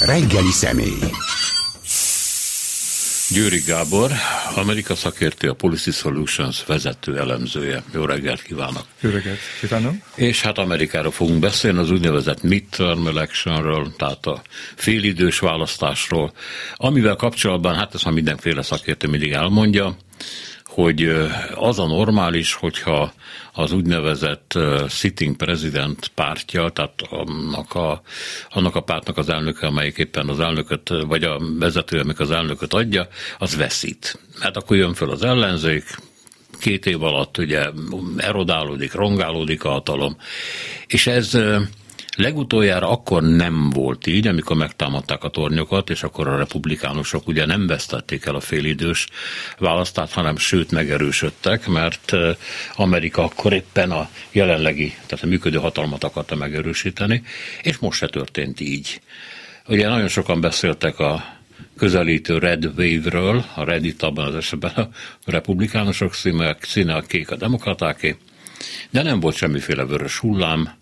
reggeli személy. Győri Gábor, Amerika szakértő, a Policy Solutions vezető elemzője. Jó reggelt kívánok! Jó reggelt kívánom! És hát Amerikáról fogunk beszélni, az úgynevezett midterm electionről, tehát a félidős választásról, amivel kapcsolatban, hát ezt már mindenféle szakértő mindig elmondja, hogy az a normális, hogyha az úgynevezett sitting president pártja, tehát annak a, annak a pártnak az elnöke, amelyik éppen az elnököt, vagy a vezető, amik az elnököt adja, az veszít. Hát akkor jön föl az ellenzék, két év alatt ugye erodálódik, rongálódik a hatalom, és ez Legutoljára akkor nem volt így, amikor megtámadták a tornyokat, és akkor a republikánusok ugye nem vesztették el a félidős választást, hanem sőt megerősödtek, mert Amerika akkor éppen a jelenlegi, tehát a működő hatalmat akarta megerősíteni, és most se történt így. Ugye nagyon sokan beszéltek a közelítő Red Wave-ről, a Red itt abban az esetben a republikánusok színe, színe a kék a demokratáké, de nem volt semmiféle vörös hullám,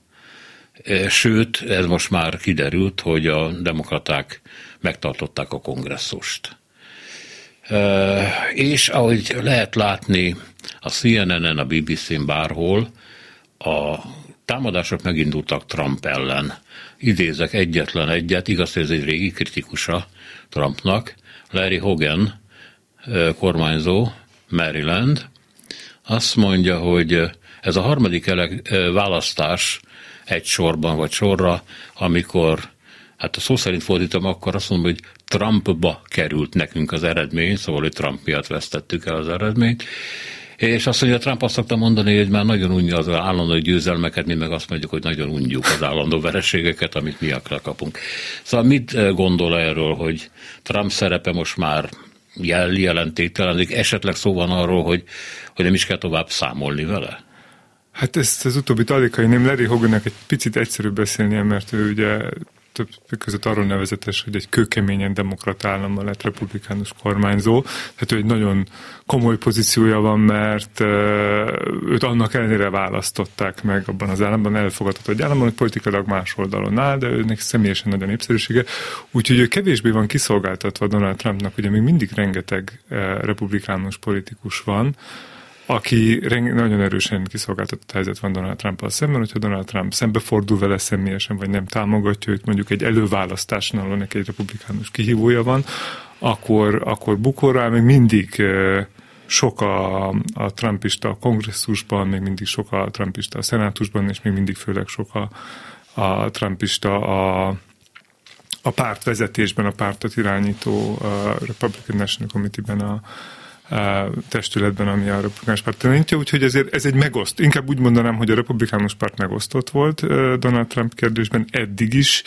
Sőt, ez most már kiderült, hogy a demokraták megtartották a kongresszust. És ahogy lehet látni a CNN-en, a BBC-n bárhol, a támadások megindultak Trump ellen. Idézek egyetlen egyet, igaz, ez egy régi kritikusa Trumpnak, Larry Hogan, kormányzó, Maryland, azt mondja, hogy ez a harmadik választás egy sorban vagy sorra, amikor, hát a szó szerint fordítom, akkor azt mondom, hogy Trumpba került nekünk az eredmény, szóval, hogy Trump miatt vesztettük el az eredményt, és azt mondja, Trump azt szokta mondani, hogy már nagyon unja az állandó győzelmeket, mi meg azt mondjuk, hogy nagyon unjuk az állandó vereségeket, amit mi kapunk. Szóval mit eh, gondol erről, hogy Trump szerepe most már jel, jelentéktelenik, esetleg szó van arról, hogy, hogy nem is kell tovább számolni vele? Hát ezt az utóbbi talékainém Larry Hogannek egy picit egyszerűbb beszélnie, mert ő ugye több között arról nevezetes, hogy egy kőkeményen demokrata állammal lett republikánus kormányzó. Tehát ő egy nagyon komoly pozíciója van, mert őt annak ellenére választották meg abban az államban, elfogadható egy államban, hogy politikailag más oldalon áll, de őnek személyesen nagyon népszerűsége. Úgyhogy ő kevésbé van kiszolgáltatva Donald Trumpnak, ugye még mindig rengeteg republikánus politikus van, aki nagyon erősen kiszolgáltatott helyzet van Donald trump szemben, hogyha Donald Trump szembefordul vele személyesen, vagy nem támogatja őt, mondjuk egy előválasztásnál, ahol neki egy republikánus kihívója van, akkor, akkor bukorra még mindig sok a, a trumpista a kongresszusban, még mindig sok a trumpista a szenátusban, és még mindig főleg sok a, a trumpista a, a párt vezetésben, a pártot irányító a Republican National Committee-ben a, testületben, ami a republikánus párt irányítja, úgyhogy ezért ez egy megoszt. Inkább úgy mondanám, hogy a republikánus párt megosztott volt Donald Trump kérdésben eddig is,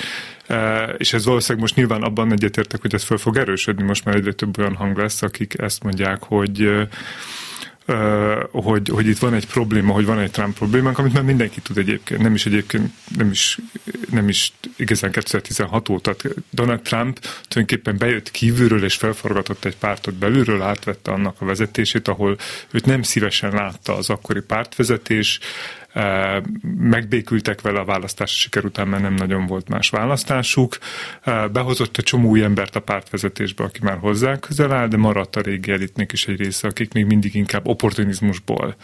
és ez valószínűleg most nyilván abban egyetértek, hogy ez föl fog erősödni, most már egyre több olyan hang lesz, akik ezt mondják, hogy hogy, hogy itt van egy probléma, hogy van egy Trump problémánk, amit már mindenki tud egyébként, nem is egyébként, nem is, nem is igazán 2016 óta. Donald Trump tulajdonképpen bejött kívülről és felforgatott egy pártot belülről, átvette annak a vezetését, ahol őt nem szívesen látta az akkori pártvezetés, megbékültek vele a választási siker után, mert nem nagyon volt más választásuk. Behozott egy csomó új embert a pártvezetésbe, aki már hozzá közel áll, de maradt a régi elitnek is egy része, akik még mindig inkább opportunizmusból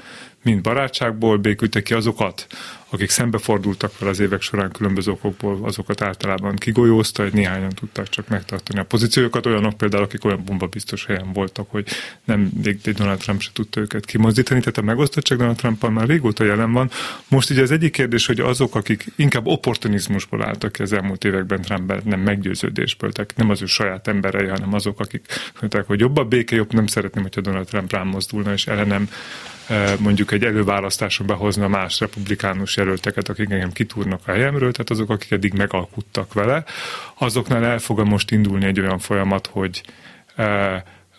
mind barátságból békültek ki azokat, akik szembefordultak vele az évek során különböző okokból, azokat általában kigolyózta, hogy néhányan tudtak csak megtartani a pozíciókat, olyanok például, akik olyan bombabiztos helyen voltak, hogy nem egy Donald Trump se tudta őket kimozdítani, tehát a megosztottság Donald trump már régóta jelen van. Most ugye az egyik kérdés, hogy azok, akik inkább opportunizmusból álltak ki az elmúlt években Trump nem meggyőződésből, tehát nem az ő saját emberei, hanem azok, akik mondták, hogy jobb a béke, jobb nem szeretném, hogyha Donald Trump rám mozdulna, és ellenem mondjuk egy előválasztáson behozna más republikánus jelölteket, akik engem kitúrnak a helyemről, tehát azok, akik eddig megalkuttak vele, azoknál el fog most indulni egy olyan folyamat, hogy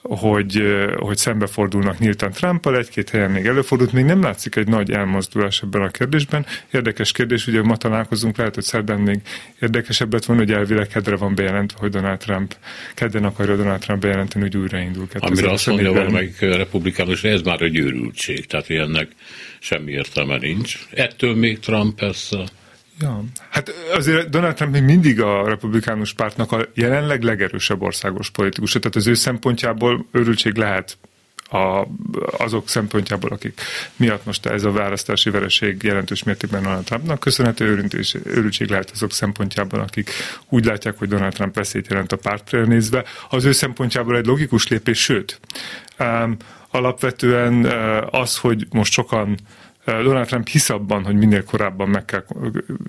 hogy, hogy szembefordulnak nyíltan Trumpal, egy-két helyen még előfordult, még nem látszik egy nagy elmozdulás ebben a kérdésben. Érdekes kérdés, ugye ma találkozunk, lehet, hogy szerdán még érdekesebb lett volna, hogy elvileg kedre van bejelentve, hogy Donald Trump, kedden akarja Donald Trump bejelenteni, hogy újraindul. Amire azt mondja valamelyik republikánus, ez már egy őrültség, tehát ilyennek semmi értelme nincs. Ettől még Trump persze Ja, hát azért Donald Trump még mindig a republikánus pártnak a jelenleg legerősebb országos politikus. Tehát az ő szempontjából örültség lehet a, azok szempontjából, akik miatt most ez a választási vereség jelentős mértékben Donald Trumpnak köszönhető örültség lehet azok szempontjából, akik úgy látják, hogy Donald Trump veszélyt jelent a pártra nézve. Az ő szempontjából egy logikus lépés, sőt, um, alapvetően az, hogy most sokan Donald Trump hisz abban, hogy minél korábban meg kell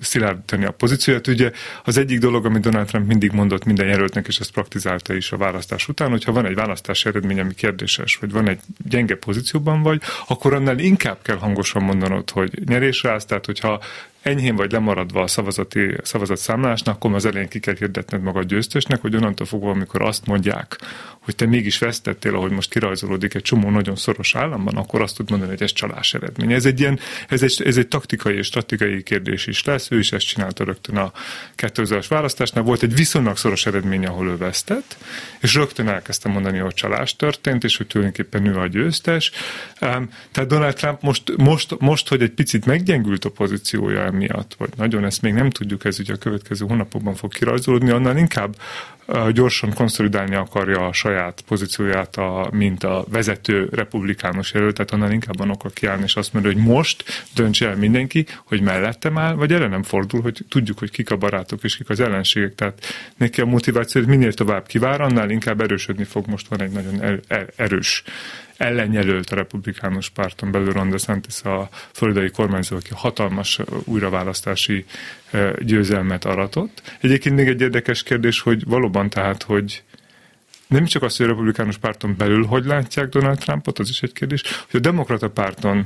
szilárdítani a pozícióját. Ugye az egyik dolog, amit Donald Trump mindig mondott minden jelöltnek, és ezt praktizálta is a választás után, hogyha van egy választási eredmény, ami kérdéses, vagy van egy gyenge pozícióban vagy, akkor annál inkább kell hangosan mondanod, hogy nyerésre állsz, tehát hogyha enyhén vagy lemaradva a szavazati, szavazatszámlásnak, akkor az elején ki kell hirdetned magad győztesnek, hogy onnantól fogva, amikor azt mondják, hogy te mégis vesztettél, ahogy most kirajzolódik egy csomó nagyon szoros államban, akkor azt tud mondani, hogy ez csalás eredmény. Ez egy ilyen, ez egy, ez egy taktikai és stratégiai kérdés is lesz. Ő is ezt csinálta rögtön a 2000-es választásnál. Volt egy viszonylag szoros eredmény, ahol ő vesztett, és rögtön elkezdte mondani, hogy csalás történt, és hogy tulajdonképpen ő a győztes. Tehát Donald Trump most, most, most hogy egy picit meggyengült a pozíciója miatt, vagy nagyon ezt még nem tudjuk, ez ugye a következő hónapokban fog kirajzolódni, annál inkább gyorsan konszolidálni akarja a saját pozícióját, a, mint a vezető republikánus jelölt, tehát annál inkább van oka kiállni, és azt mondja, hogy most döntse el mindenki, hogy mellettem áll, vagy erre nem fordul, hogy tudjuk, hogy kik a barátok és kik az ellenségek. Tehát neki a motiváció, hogy minél tovább kivár, annál inkább erősödni fog. Most van egy nagyon er, er, erős ellenjelölt a republikánus párton belül Ron DeSantis a floridai kormányzó, aki hatalmas újraválasztási győzelmet aratott. Egyébként még egy érdekes kérdés, hogy valóban tehát, hogy nem csak az, hogy a republikánus párton belül hogy látják Donald Trumpot, az is egy kérdés, hogy a demokrata párton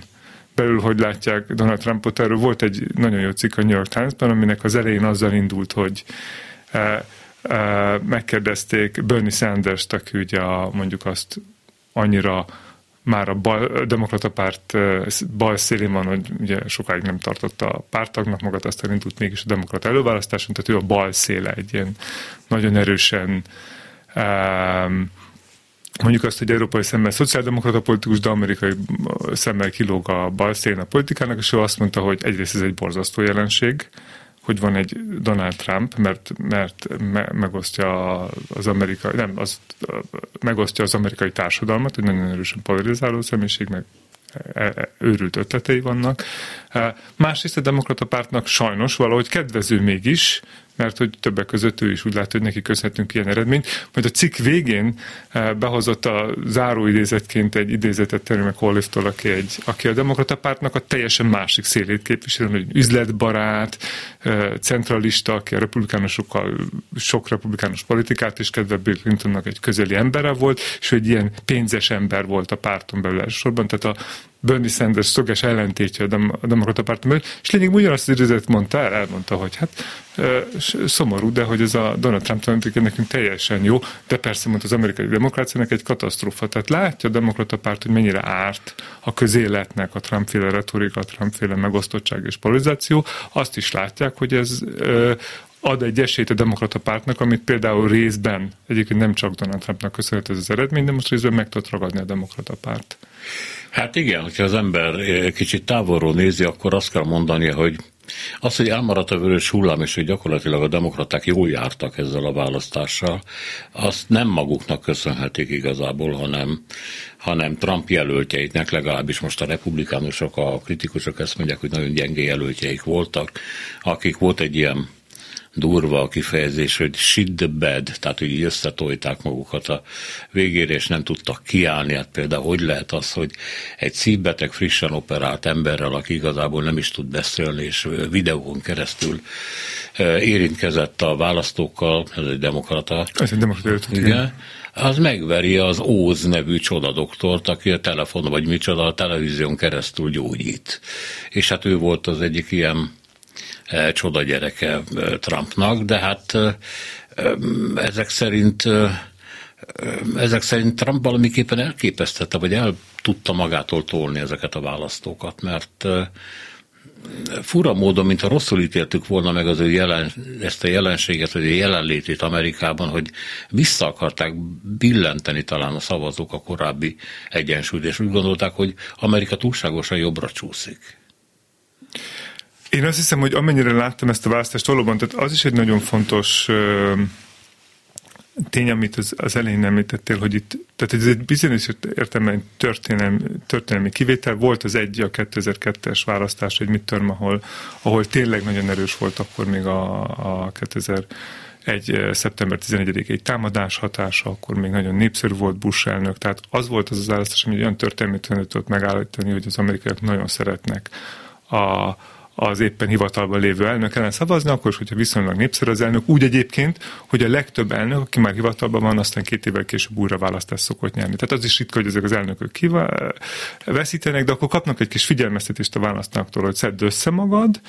belül hogy látják Donald Trumpot. Erről volt egy nagyon jó cikk a New York Times-ban, aminek az elején azzal indult, hogy megkérdezték Bernie Sanders-t, aki ugye a, mondjuk azt annyira már a, bal, a demokrata párt bal szélén van, hogy ugye sokáig nem tartotta a pártagnak magát, aztán indult mégis a demokrata előválasztáson, tehát ő a bal széle egy ilyen nagyon erősen um, mondjuk azt, hogy európai szemmel szociáldemokrata politikus, de amerikai szemmel kilóg a bal szélén a politikának, és ő azt mondta, hogy egyrészt ez egy borzasztó jelenség, hogy van egy Donald Trump, mert, mert me, megosztja az amerikai, nem, az, megosztja az amerikai társadalmat, hogy nagyon erősen polarizáló személyiség, meg e, e, őrült ötletei vannak. Másrészt a demokrata pártnak sajnos valahogy kedvező mégis, mert hogy többek között ő is úgy látja, hogy neki közhetünk ilyen eredményt. Majd a cikk végén eh, behozott a záróidézetként egy idézetet Terry McAuliffe-tól, aki, egy, aki a demokrata pártnak a teljesen másik szélét képvisel, hogy üzletbarát, eh, centralista, aki a republikánusokkal sok republikánus politikát is kedve Bill Clintonnak egy közeli embere volt, és egy ilyen pénzes ember volt a párton belül elsősorban, tehát a Bernie Sanders szöges ellentétje a, dem- a demokrata párton belül, és lényeg ugyanazt az idézet mondta el, elmondta, hogy hát szomorú, de hogy ez a Donald Trump tulajdonképpen nekünk teljesen jó, de persze mondta az amerikai demokráciának egy katasztrófa. Tehát látja a demokrata párt, hogy mennyire árt a közéletnek a Trumpféle retorika, a Trumpféle megosztottság és polarizáció. Azt is látják, hogy ez ad egy esélyt a demokrata pártnak, amit például részben, egyébként nem csak Donald Trumpnak köszönhető ez az eredmény, de most részben meg tudott ragadni a demokrata párt. Hát igen, hogyha az ember kicsit távolról nézi, akkor azt kell mondania, hogy az, hogy elmaradt a vörös hullám, és hogy gyakorlatilag a demokraták jól jártak ezzel a választással, azt nem maguknak köszönhetik igazából, hanem, hanem Trump jelöltjeiknek, legalábbis most a republikánusok, a kritikusok ezt mondják, hogy nagyon gyenge jelöltjeik voltak, akik volt egy ilyen durva a kifejezés, hogy shit the bed, tehát hogy így összetolták magukat a végére, és nem tudtak kiállni. Hát például hogy lehet az, hogy egy szívbeteg, frissen operált emberrel, aki igazából nem is tud beszélni, és videón keresztül érintkezett a választókkal, ez egy demokrata. Ez egy demokrata. Igen az megveri az Óz nevű csodadoktort, aki a telefon vagy micsoda a televízión keresztül gyógyít. És hát ő volt az egyik ilyen csoda gyereke e, Trumpnak, de hát e, ezek szerint ezek szerint Trump valamiképpen elképesztette, vagy el tudta magától tolni ezeket a választókat, mert fura módon, mintha rosszul ítéltük volna meg az ő jelen, ezt a jelenséget, vagy a jelenlétét Amerikában, hogy vissza akarták billenteni talán a szavazók a korábbi egyensúlyt, és úgy gondolták, hogy Amerika túlságosan jobbra csúszik. Én azt hiszem, hogy amennyire láttam ezt a választást valóban, tehát az is egy nagyon fontos tény, amit az, az elején említettél, hogy itt, tehát ez egy bizonyos értelemben történelmi, történelmi kivétel. Volt az egy a 2002-es választás, egy midterm, ahol, ahol tényleg nagyon erős volt akkor még a, a 2000 egy szeptember 11-i támadás hatása, akkor még nagyon népszerű volt Bush elnök, tehát az volt az az választás, ami olyan történelmi tudott megállítani, hogy az amerikaiak nagyon szeretnek a, az éppen hivatalban lévő elnök ellen szavazni, akkor is, hogyha viszonylag népszerű az elnök, úgy egyébként, hogy a legtöbb elnök, aki már hivatalban van, aztán két évvel később újra választást szokott nyerni. Tehát az is ritka, hogy ezek az elnökök kiva- veszítenek, de akkor kapnak egy kis figyelmeztetést a választóktól, hogy szedd össze magad,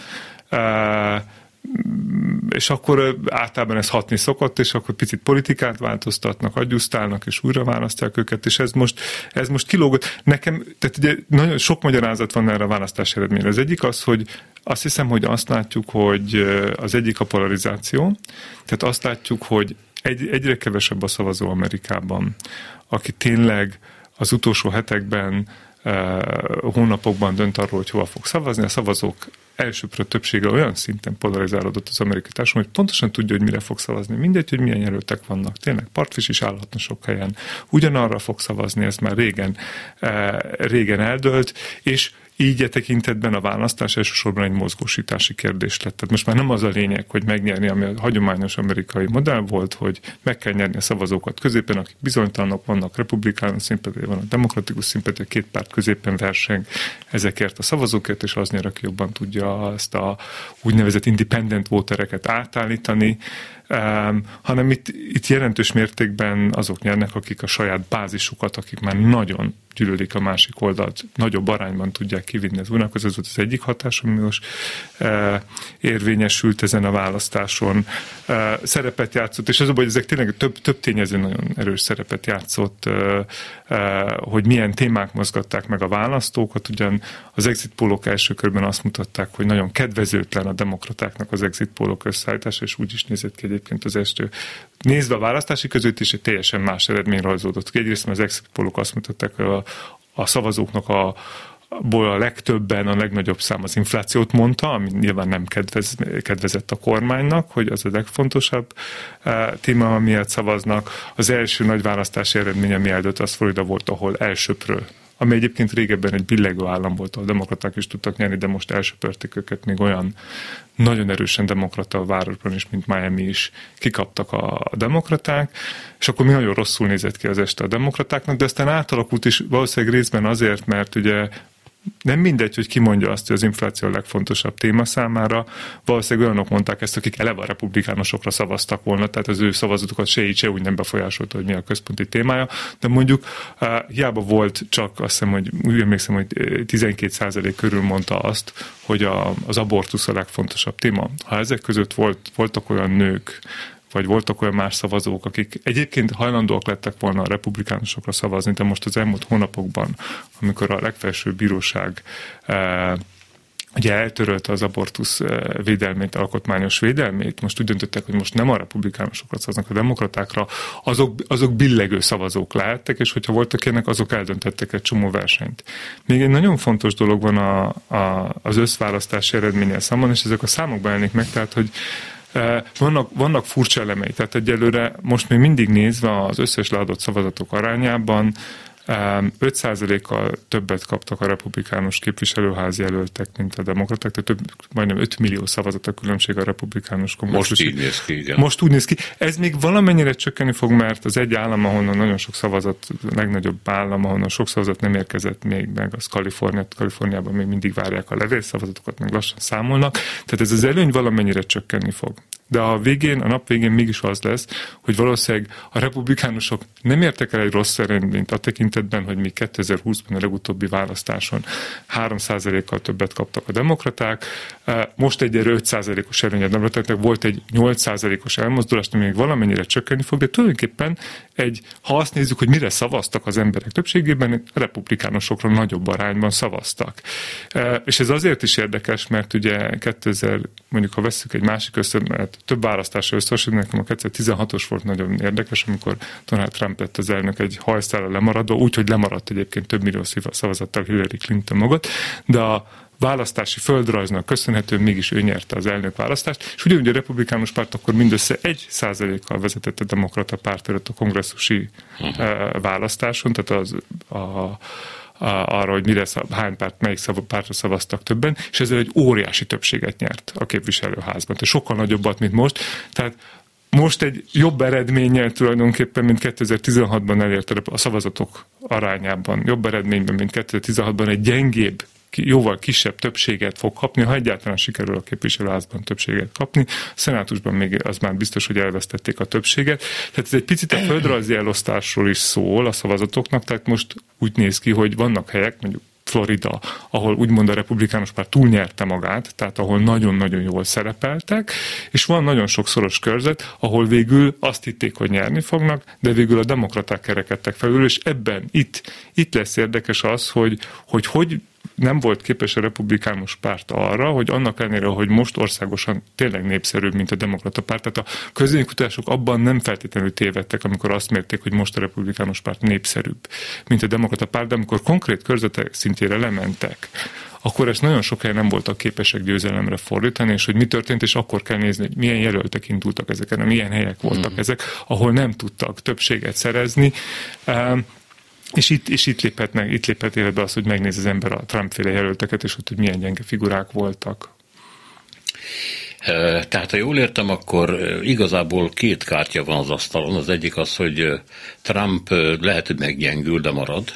és akkor általában ez hatni szokott, és akkor picit politikát változtatnak, adjusztálnak, és újra választják őket, és ez most, ez most kilógott. Nekem, tehát ugye nagyon sok magyarázat van erre a választás eredményre. Az egyik az, hogy azt hiszem, hogy azt látjuk, hogy az egyik a polarizáció, tehát azt látjuk, hogy egy, egyre kevesebb a szavazó Amerikában, aki tényleg az utolsó hetekben hónapokban dönt arról, hogy hova fog szavazni. A szavazók elsőprő többsége olyan szinten polarizálódott az amerikai társadalom, hogy pontosan tudja, hogy mire fog szavazni. Mindegy, hogy milyen jelöltek vannak. Tényleg partfis is állhatna sok helyen. Ugyanarra fog szavazni, ez már régen, régen eldölt, és így e tekintetben a választás elsősorban egy mozgósítási kérdés lett. Tehát most már nem az a lényeg, hogy megnyerni, ami a hagyományos amerikai modell volt, hogy meg kell nyerni a szavazókat középen, akik bizonytalanok vannak, republikánus szimpatia, van a demokratikus szimpatia, két párt középen verseng ezekért a szavazókért, és az nyer, aki jobban tudja ezt a úgynevezett independent votereket átállítani, hanem itt, itt jelentős mértékben azok nyernek, akik a saját bázisukat, akik már nagyon gyűlölik a másik oldalt, nagyobb arányban tudják kivinni az unakhoz. Ez volt az egyik hatás, ami most e, érvényesült ezen a választáson. E, szerepet játszott, és az hogy ezek tényleg több, több tényező nagyon erős szerepet játszott, e, e, hogy milyen témák mozgatták meg a választókat. Ugyan az exit pólok első körben azt mutatták, hogy nagyon kedvezőtlen a demokratáknak az exit pólok összeállítása, és úgy is nézett ki egyébként az első. Nézve a választási között is egy teljesen más eredmény rajzódott. Egyrészt az exit pólok azt mutatták, hogy a, a szavazóknak a, ból a legtöbben, a legnagyobb szám az inflációt mondta, ami nyilván nem kedvez, kedvezett a kormánynak, hogy az a legfontosabb uh, téma, miért szavaznak. Az első nagy választási eredmény, ami eldött, az Florida volt, ahol elsőpről ami egyébként régebben egy billegő állam volt, ahol demokraták is tudtak nyerni, de most elsöpörték őket még olyan nagyon erősen demokrata városban is, mint Miami is kikaptak a demokraták, és akkor mi nagyon rosszul nézett ki az este a demokratáknak, de aztán átalakult is valószínűleg részben azért, mert ugye nem mindegy, hogy ki mondja azt, hogy az infláció a legfontosabb téma számára. Valószínűleg olyanok mondták ezt, akik eleve a republikánusokra szavaztak volna, tehát az ő szavazatokat se így se úgy nem befolyásolta, hogy mi a központi témája. De mondjuk hiába volt csak azt hiszem, hogy úgy emlékszem, hogy 12% körül mondta azt, hogy a, az abortusz a legfontosabb téma. Ha ezek között volt, voltak olyan nők, vagy voltak olyan más szavazók, akik egyébként hajlandóak lettek volna a republikánusokra szavazni, de most az elmúlt hónapokban, amikor a legfelsőbb bíróság eh, ugye eltörölte az abortusz eh, védelmét, alkotmányos védelmét, most úgy döntöttek, hogy most nem a republikánusokra szavaznak, a demokratákra, azok, azok billegő szavazók lehettek, és hogyha voltak ilyenek, azok eldöntettek egy csomó versenyt. Még egy nagyon fontos dolog van a, a, az összválasztási eredménye számon, és ezek a számokban jelenik meg, tehát, hogy vannak, vannak furcsa elemei, tehát egyelőre most még mindig nézve az összes leadott szavazatok arányában 5%-kal többet kaptak a republikánus képviselőházi jelöltek, mint a demokraták, tehát több, majdnem 5 millió szavazat a különbség a republikánus kongresszus. Most így néz ki, igen. Most úgy néz ki. Ez még valamennyire csökkenni fog, mert az egy állam, ahonnan nagyon sok szavazat, a legnagyobb állam, ahonnan sok szavazat nem érkezett még meg, az Kalifornia. Kaliforniában még mindig várják a levélszavazatokat, meg lassan számolnak. Tehát ez az előny valamennyire csökkenni fog. De a végén, a nap végén mégis az lesz, hogy valószínűleg a republikánusok nem értek el egy rossz eredményt a tekintetben, hogy mi 2020-ban a legutóbbi választáson 3%-kal többet kaptak a demokraták, most egy 5%-os előny a demokratáknak, volt egy 8%-os elmozdulás, ami még valamennyire csökkenni fog, de tulajdonképpen egy, ha azt nézzük, hogy mire szavaztak az emberek többségében, a republikánusokra nagyobb arányban szavaztak. És ez azért is érdekes, mert ugye 2000, mondjuk ha veszük egy másik összemet, Tehát több választásra összehasonlítani, nekem a 2016-os volt nagyon érdekes, amikor Donald Trump lett az elnök egy hajszára lemaradva, úgyhogy lemaradt egyébként több millió szavazattal Hillary Clinton magat, de a választási földrajznak köszönhetően mégis ő nyerte az elnök választást, és ugyanúgy a republikánus párt akkor mindössze egy százalékkal vezetett a demokrata párt előtt a kongresszusi uh-huh. választáson, tehát az a arra, hogy mire szav, hány párt, melyik szav, pártra szavaztak többen, és ezzel egy óriási többséget nyert a képviselőházban. Tehát sokkal nagyobbat, mint most. Tehát most egy jobb eredménnyel tulajdonképpen, mint 2016-ban elérte a szavazatok arányában, jobb eredményben, mint 2016-ban egy gyengébb jóval kisebb többséget fog kapni, ha egyáltalán sikerül a képviselőházban többséget kapni. A szenátusban még az már biztos, hogy elvesztették a többséget. Tehát ez egy picit a földrajzi elosztásról is szól a szavazatoknak, tehát most úgy néz ki, hogy vannak helyek, mondjuk Florida, ahol úgymond a republikánus párt túlnyerte magát, tehát ahol nagyon-nagyon jól szerepeltek, és van nagyon sok szoros körzet, ahol végül azt hitték, hogy nyerni fognak, de végül a demokraták kerekedtek felül, és ebben itt, itt lesz érdekes az, hogy hogy, hogy nem volt képes a republikánus párt arra, hogy annak ellenére, hogy most országosan tényleg népszerűbb, mint a demokrata párt, tehát a közönkutatások abban nem feltétlenül tévedtek, amikor azt mérték, hogy most a republikánus párt népszerűbb, mint a demokrata párt, de amikor konkrét körzetek szintjére lementek, akkor ezt nagyon sok helyen nem voltak képesek győzelemre fordítani, és hogy mi történt, és akkor kell nézni, hogy milyen jelöltek indultak ezeken, milyen helyek voltak mm. ezek, ahol nem tudtak többséget szerezni. És itt, és itt, léphetnek, itt léphet életbe az, hogy megnéz az ember a Trump-féle jelölteket, és hogy milyen gyenge figurák voltak. Tehát, ha jól értem, akkor igazából két kártya van az asztalon. Az egyik az, hogy Trump lehet, hogy meggyengül, de marad.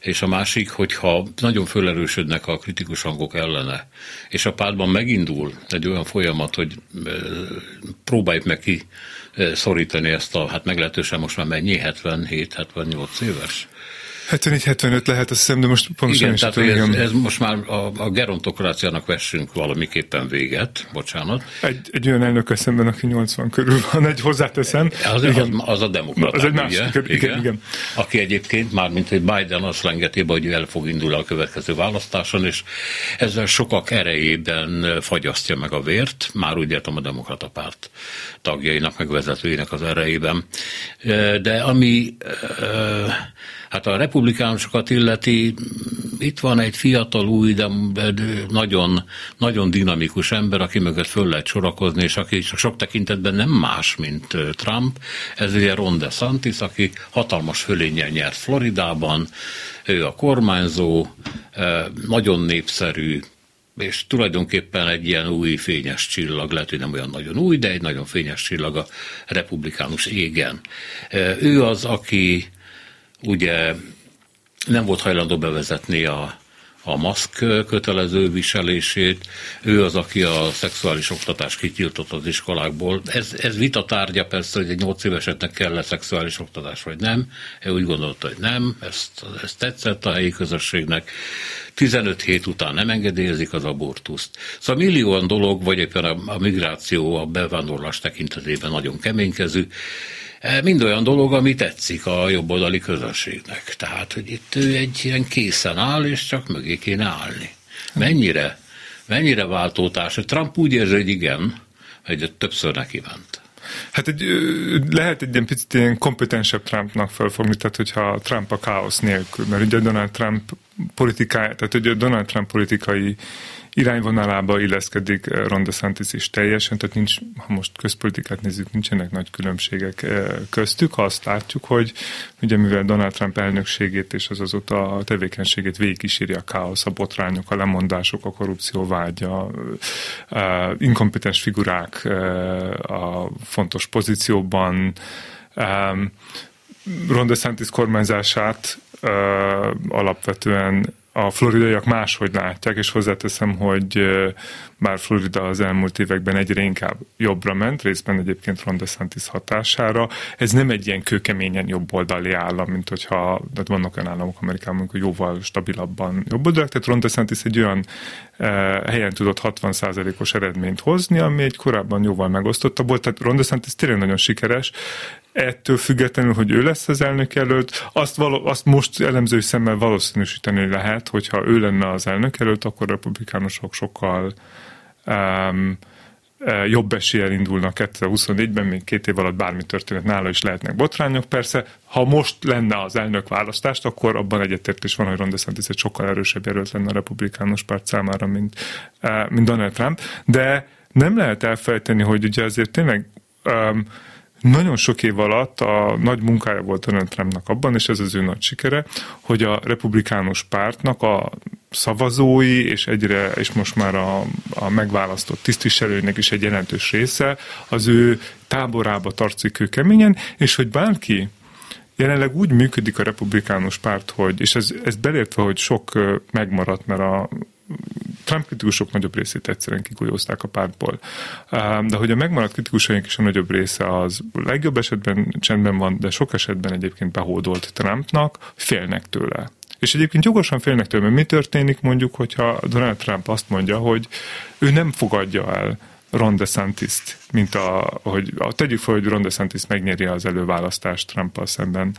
És a másik, hogyha nagyon fölerősödnek a kritikus hangok ellene, és a pártban megindul egy olyan folyamat, hogy próbáljuk meg ki szorítani ezt a, hát meglehetősen most már mennyi, 77-78 éves 74-75 lehet, azt hiszem, de most pontosan Igen, is tehát ez, ez, most már a, a gerontokráciának vessünk valamiképpen véget, bocsánat. Egy, egy olyan elnök eszemben, aki 80 körül van, egy hozzáteszem. Az, igen. az, az a demokrata. Az egy másik, igen, igen, igen. Aki egyébként már, mint egy Biden azt lengeti hogy el fog indulni a következő választáson, és ezzel sokak erejében fagyasztja meg a vért, már úgy értem a demokrata párt tagjainak, meg vezetőinek az erejében. De ami Hát a republikánusokat illeti, itt van egy fiatal, új, de nagyon, nagyon dinamikus ember, aki mögött föl lehet sorakozni, és aki sok tekintetben nem más, mint Trump. Ez ugye Ron DeSantis, aki hatalmas fölénnyel nyert Floridában, ő a kormányzó, nagyon népszerű, és tulajdonképpen egy ilyen új fényes csillag, lehet, hogy nem olyan nagyon új, de egy nagyon fényes csillag a republikánus égen. Ő az, aki ugye nem volt hajlandó bevezetni a, a maszk kötelező viselését, ő az, aki a szexuális oktatást kitiltott az iskolákból. Ez, ez vita tárgya persze, hogy egy nyolc évesetnek kell -e szexuális oktatás, vagy nem. Ő úgy gondolta, hogy nem, ezt, ezt tetszett a helyi közösségnek. 15 hét után nem engedélyezik az abortuszt. Szóval millióan dolog, vagy éppen a, a migráció, a bevándorlás tekintetében nagyon keménykező. E, mind olyan dolog, ami tetszik a jobboldali közösségnek. Tehát, hogy itt ő egy ilyen készen áll, és csak mögé kéne állni. Mennyire, mennyire váltótárs? Trump úgy érzi, hogy igen, hogy többször neki ment. Hát egy, lehet egy ilyen picit ilyen kompetensebb Trumpnak felfogni, tehát hogyha Trump a káosz nélkül, mert ugye Donald Trump politikája, tehát ugye Donald Trump politikai irányvonalába illeszkedik eh, Ron DeSantis is teljesen, tehát nincs, ha most közpolitikát nézzük, nincsenek nagy különbségek eh, köztük, ha azt látjuk, hogy ugye mivel Donald Trump elnökségét és az azóta a tevékenységét végigkíséri a káosz, a botrányok, a lemondások, a korrupció vágya, eh, inkompetens figurák a fontos pozícióban, Ron DeSantis kormányzását alapvetően a floridaiak máshogy látják, és hozzáteszem, hogy bár Florida az elmúlt években egyre inkább jobbra ment, részben egyébként Ron DeSantis hatására, ez nem egy ilyen kőkeményen jobboldali állam, mint hogyha tehát vannak olyan államok Amerikában, hogy jóval stabilabban jobboldalak, tehát Ron DeSantis egy olyan helyen tudott 60%-os eredményt hozni, ami egy korábban jóval megosztottabb volt, tehát Ron DeSantis tényleg nagyon sikeres, ettől függetlenül, hogy ő lesz az elnök előtt, azt, való, azt most elemzői szemmel valószínűsíteni lehet, hogyha ő lenne az elnök előtt, akkor a republikánusok sokkal um, jobb eséllyel indulnak 2024-ben, még két év alatt bármi történet nála is lehetnek botrányok. Persze, ha most lenne az elnök választást, akkor abban egyetértés van, hogy Ron DeSantis egy sokkal erősebb jelölt lenne a republikánus párt számára, mint, mint Donald Trump. De nem lehet elfelejteni, hogy ugye azért tényleg um, nagyon sok év alatt a nagy munkája volt Donald Trumpnak abban, és ez az ő nagy sikere, hogy a republikánus pártnak a szavazói, és egyre, és most már a, a megválasztott tisztviselőnek is egy jelentős része az ő táborába tartszik ő keményen, és hogy bárki jelenleg úgy működik a republikánus párt, hogy, és ez, ez belértve, hogy sok megmaradt, mert a Trump kritikusok nagyobb részét egyszerűen kikujózták a pártból. De hogy a megmaradt kritikusaink is a nagyobb része az legjobb esetben csendben van, de sok esetben egyébként behódolt Trumpnak, félnek tőle. És egyébként jogosan félnek tőle, mert mi történik mondjuk, hogyha Donald Trump azt mondja, hogy ő nem fogadja el Ron DeSantis-t, mint a, hogy a, tegyük fel, hogy Ron DeSantis megnyeri az előválasztást Trump-al szemben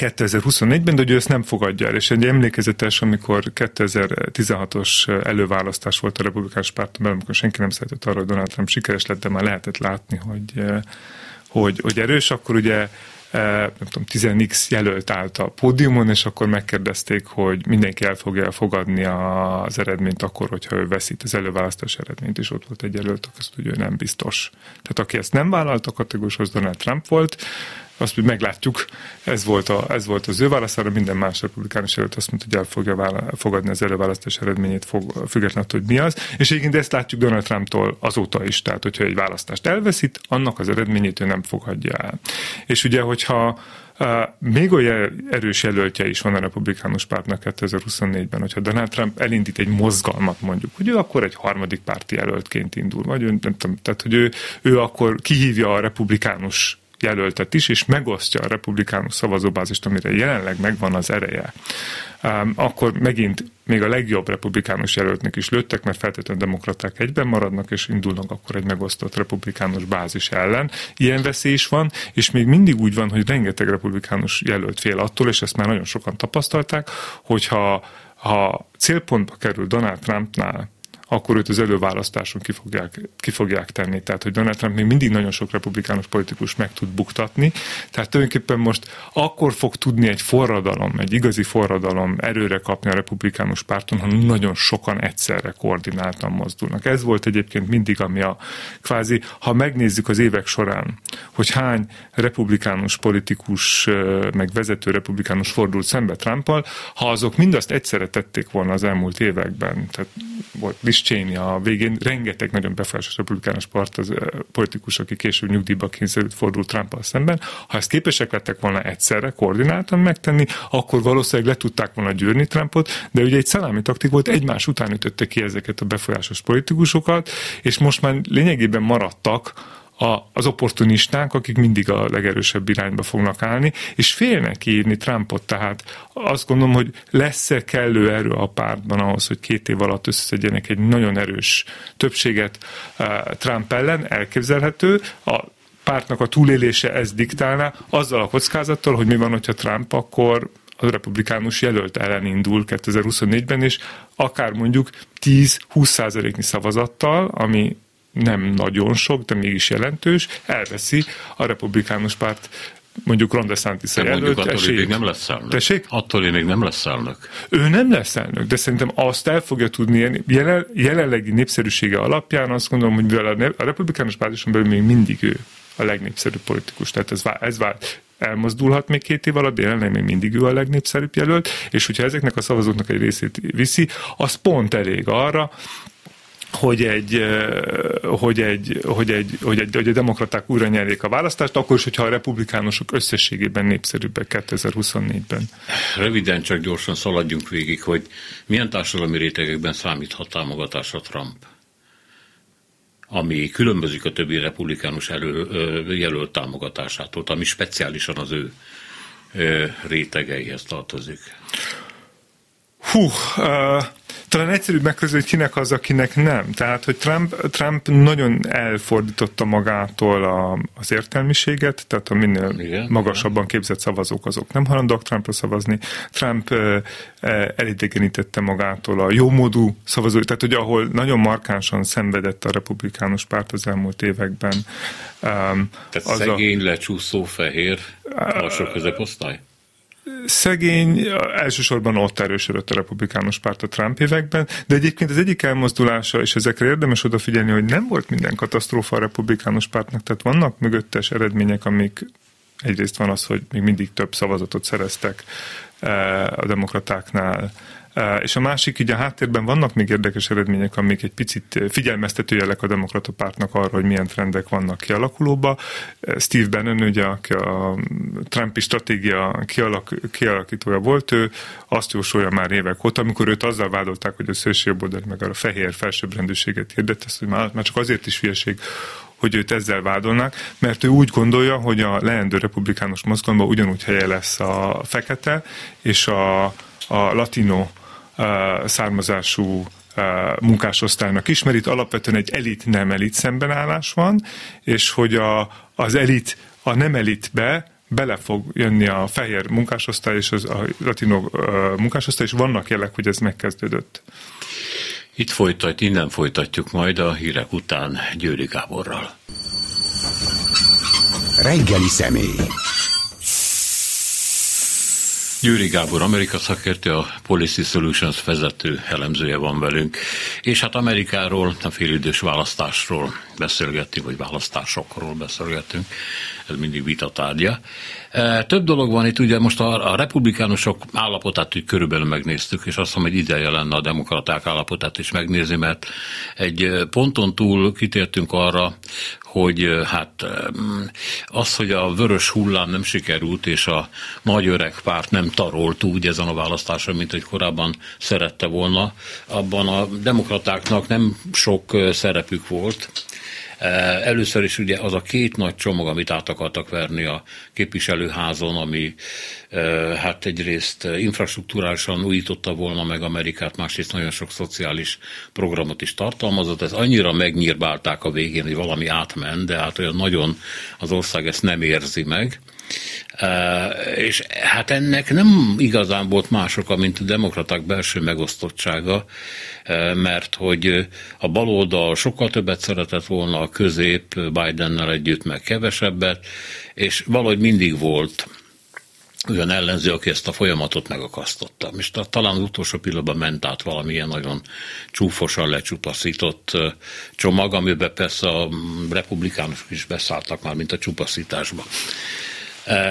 2024-ben, de ő ezt nem fogadja el. És egy emlékezetes, amikor 2016-os előválasztás volt a republikánus pártban, amikor senki nem szeretett arra, hogy Donald Trump sikeres lett, de már lehetett látni, hogy, hogy, hogy erős, akkor ugye nem tudom, 10x jelölt állt a pódiumon, és akkor megkérdezték, hogy mindenki el fogja fogadni az eredményt akkor, hogyha ő veszít az előválasztás eredményt, és ott volt egy jelölt, azt hogy ő nem biztos. Tehát aki ezt nem vállalta, kategórikus Donald Trump volt, azt hogy meglátjuk, ez volt, a, ez volt az ő válaszára, minden más republikánus előtt azt mondta, hogy el fogja fogadni az előválasztás eredményét, fog, függetlenül, hogy mi az. És egyébként ezt látjuk Donald Trumptól azóta is, tehát hogyha egy választást elveszít, annak az eredményét ő nem fogadja el. És ugye, hogyha még olyan erős jelöltje is van a republikánus pártnak 2024-ben, hogyha Donald Trump elindít egy mozgalmat mondjuk, hogy ő akkor egy harmadik párti jelöltként indul, vagy ő, nem tudom, tehát hogy ő, ő akkor kihívja a republikánus jelöltet is, és megosztja a republikánus szavazóbázist, amire jelenleg megvan az ereje, akkor megint még a legjobb republikánus jelöltnek is lőttek, mert feltétlenül demokraták egyben maradnak, és indulnak akkor egy megosztott republikánus bázis ellen. Ilyen veszély is van, és még mindig úgy van, hogy rengeteg republikánus jelölt fél attól, és ezt már nagyon sokan tapasztalták, hogyha ha célpontba kerül Donald Trumpnál akkor őt az előválasztáson ki fogják, ki fogják tenni. Tehát, hogy Donald Trump még mindig nagyon sok republikánus politikus meg tud buktatni. Tehát tulajdonképpen most akkor fog tudni egy forradalom, egy igazi forradalom erőre kapni a republikánus párton, ha nagyon sokan egyszerre koordináltan mozdulnak. Ez volt egyébként mindig, ami a kvázi, ha megnézzük az évek során, hogy hány republikánus politikus, meg vezető republikánus fordult szembe Trumpal, ha azok mindazt egyszerre tették volna az elmúlt években, tehát volt Liz Cheney a végén, rengeteg nagyon befolyásos republikánus part, az, politikus, aki később nyugdíjba kényszerült, fordult trump szemben. Ha ezt képesek lettek volna egyszerre koordináltan megtenni, akkor valószínűleg le tudták volna gyűrni Trumpot, de ugye egy szalámi taktik volt, egymás után ütötte ki ezeket a befolyásos politikusokat, és most már lényegében maradtak a, az opportunisták, akik mindig a legerősebb irányba fognak állni, és félnek írni Trumpot, tehát azt gondolom, hogy lesz-e kellő erő a pártban ahhoz, hogy két év alatt összeszedjenek egy nagyon erős többséget uh, Trump ellen, elképzelhető, a pártnak a túlélése ezt diktálná, azzal a kockázattal, hogy mi van, hogyha Trump akkor a republikánus jelölt ellen indul 2024-ben, és akár mondjuk 10-20 százaléknyi szavazattal, ami nem nagyon sok, de mégis jelentős, elveszi a republikánus párt mondjuk Ron DeSantis de mondjuk attól még nem lesz elnök. Tessék? Attól még nem lesz elnök. Ő nem lesz elnök, de szerintem azt el fogja tudni, jelen, jelenlegi népszerűsége alapján azt gondolom, hogy mivel a, a republikánus pártison belül még mindig ő a legnépszerűbb politikus, tehát ez, ez vált elmozdulhat még két év alatt, de jelenleg még mindig ő a legnépszerűbb jelölt, és hogyha ezeknek a szavazóknak egy részét viszi, az pont elég arra, hogy egy, hogy egy, hogy egy, hogy egy, hogy a demokraták újra nyerjék a választást, akkor is, hogyha a republikánusok összességében népszerűbbek 2024-ben. Röviden csak gyorsan szaladjunk végig, hogy milyen társadalmi rétegekben számíthat támogatásra Trump? ami különbözik a többi republikánus elő, jelölt támogatásától, ami speciálisan az ő rétegeihez tartozik. Hú, uh, talán egyszerűbb megközelíteni, hogy kinek az, akinek nem. Tehát, hogy Trump, Trump nagyon elfordította magától a, az értelmiséget, tehát a minél igen, magasabban képzett szavazók azok nem halandóak Trumpra szavazni. Trump elidegenítette magától a jómódú szavazói, tehát hogy ahol nagyon markánsan szenvedett a republikánus párt az elmúlt években. Um, tehát az szegény, a, lecsúszó, fehér, alsó középosztály? Szegény, elsősorban ott erősödött a republikánus párt a Trump években, de egyébként az egyik elmozdulása, és ezekre érdemes odafigyelni, hogy nem volt minden katasztrófa a republikánus pártnak, tehát vannak mögöttes eredmények, amik egyrészt van az, hogy még mindig több szavazatot szereztek eh, a demokratáknál, és a másik, így a háttérben vannak még érdekes eredmények, amik egy picit figyelmeztető jelek a demokrata pártnak arra, hogy milyen trendek vannak kialakulóba. Steve Bannon, ugye, aki a Trumpi stratégia kialak, kialakítója volt, ő azt jósolja már évek óta, amikor őt azzal vádolták, hogy a szélsőjobboldal meg a fehér felsőbbrendűséget hirdet, ezt, hogy már, már csak azért is hülyeség, hogy őt ezzel vádolnak, mert ő úgy gondolja, hogy a leendő republikánus mozgalomban ugyanúgy helye lesz a fekete és a, a latino származású munkásosztálynak ismer. Itt alapvetően egy elit-nem elit szembenállás van, és hogy a, az elit a nem elitbe bele fog jönni a fehér munkásosztály és az, a latino munkásosztály, és vannak jelek, hogy ez megkezdődött. Itt folytat, innen folytatjuk majd a hírek után Győri Gáborral. Reggeli személy. Győri Gábor, Amerika szakértő, a Policy Solutions vezető elemzője van velünk, és hát Amerikáról, a félidős választásról beszélgettünk, vagy választásokról beszélgettünk, ez mindig vita tárgya. E, több dolog van itt, ugye most a, a republikánusok állapotát úgy körülbelül megnéztük, és azt mondom, hogy ideje lenne a demokraták állapotát is megnézni, mert egy ponton túl kitértünk arra, hogy hát az, hogy a vörös hullám nem sikerült, és a nagy öreg párt nem tarolt úgy ezen a választáson, mint hogy korábban szerette volna, abban a demokratáknak nem sok szerepük volt, Először is ugye az a két nagy csomag, amit át akartak verni a képviselőházon, ami hát egyrészt infrastruktúrálisan újította volna meg Amerikát, másrészt nagyon sok szociális programot is tartalmazott. Ez annyira megnyírbálták a végén, hogy valami átment, de hát olyan nagyon az ország ezt nem érzi meg. És hát ennek nem igazán volt mások, mint a demokraták belső megosztottsága, mert hogy a baloldal sokkal többet szeretett volna, a közép Bidennel együtt meg kevesebbet, és valahogy mindig volt olyan ellenző, aki ezt a folyamatot megakasztotta. És talán az utolsó pillanatban ment át valamilyen nagyon csúfosan lecsupaszított csomag, amiben persze a republikánusok is beszálltak már, mint a csupaszításba.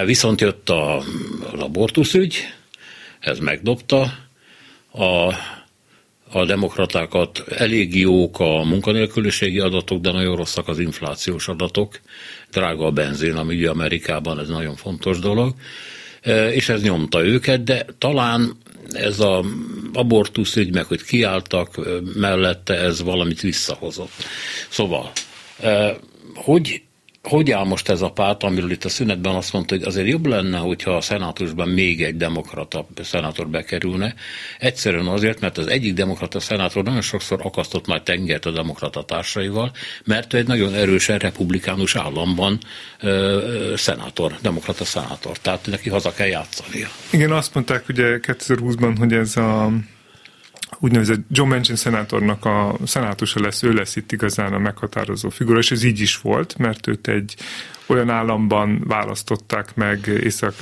Viszont jött a, az abortuszügy, ez megdobta, a, a demokratákat elég jók a munkanélküliségi adatok, de nagyon rosszak az inflációs adatok. Drága a benzin, ami ugye Amerikában ez nagyon fontos dolog, és ez nyomta őket, de talán ez a abortusz ügy, meg hogy kiálltak mellette, ez valamit visszahozott. Szóval, hogy hogy áll most ez a párt, amiről itt a szünetben azt mondta, hogy azért jobb lenne, hogyha a szenátusban még egy demokrata szenátor bekerülne. Egyszerűen azért, mert az egyik demokrata szenátor nagyon sokszor akasztott már tengert a demokrata társaival, mert ő egy nagyon erősen republikánus államban ö, szenátor, demokrata szenátor. Tehát neki haza kell játszania. Igen, azt mondták ugye 2020-ban, hogy ez a úgynevezett John Manchin szenátornak a szenátusa lesz, ő lesz itt igazán a meghatározó figura, és ez így is volt, mert őt egy olyan államban választották meg Észak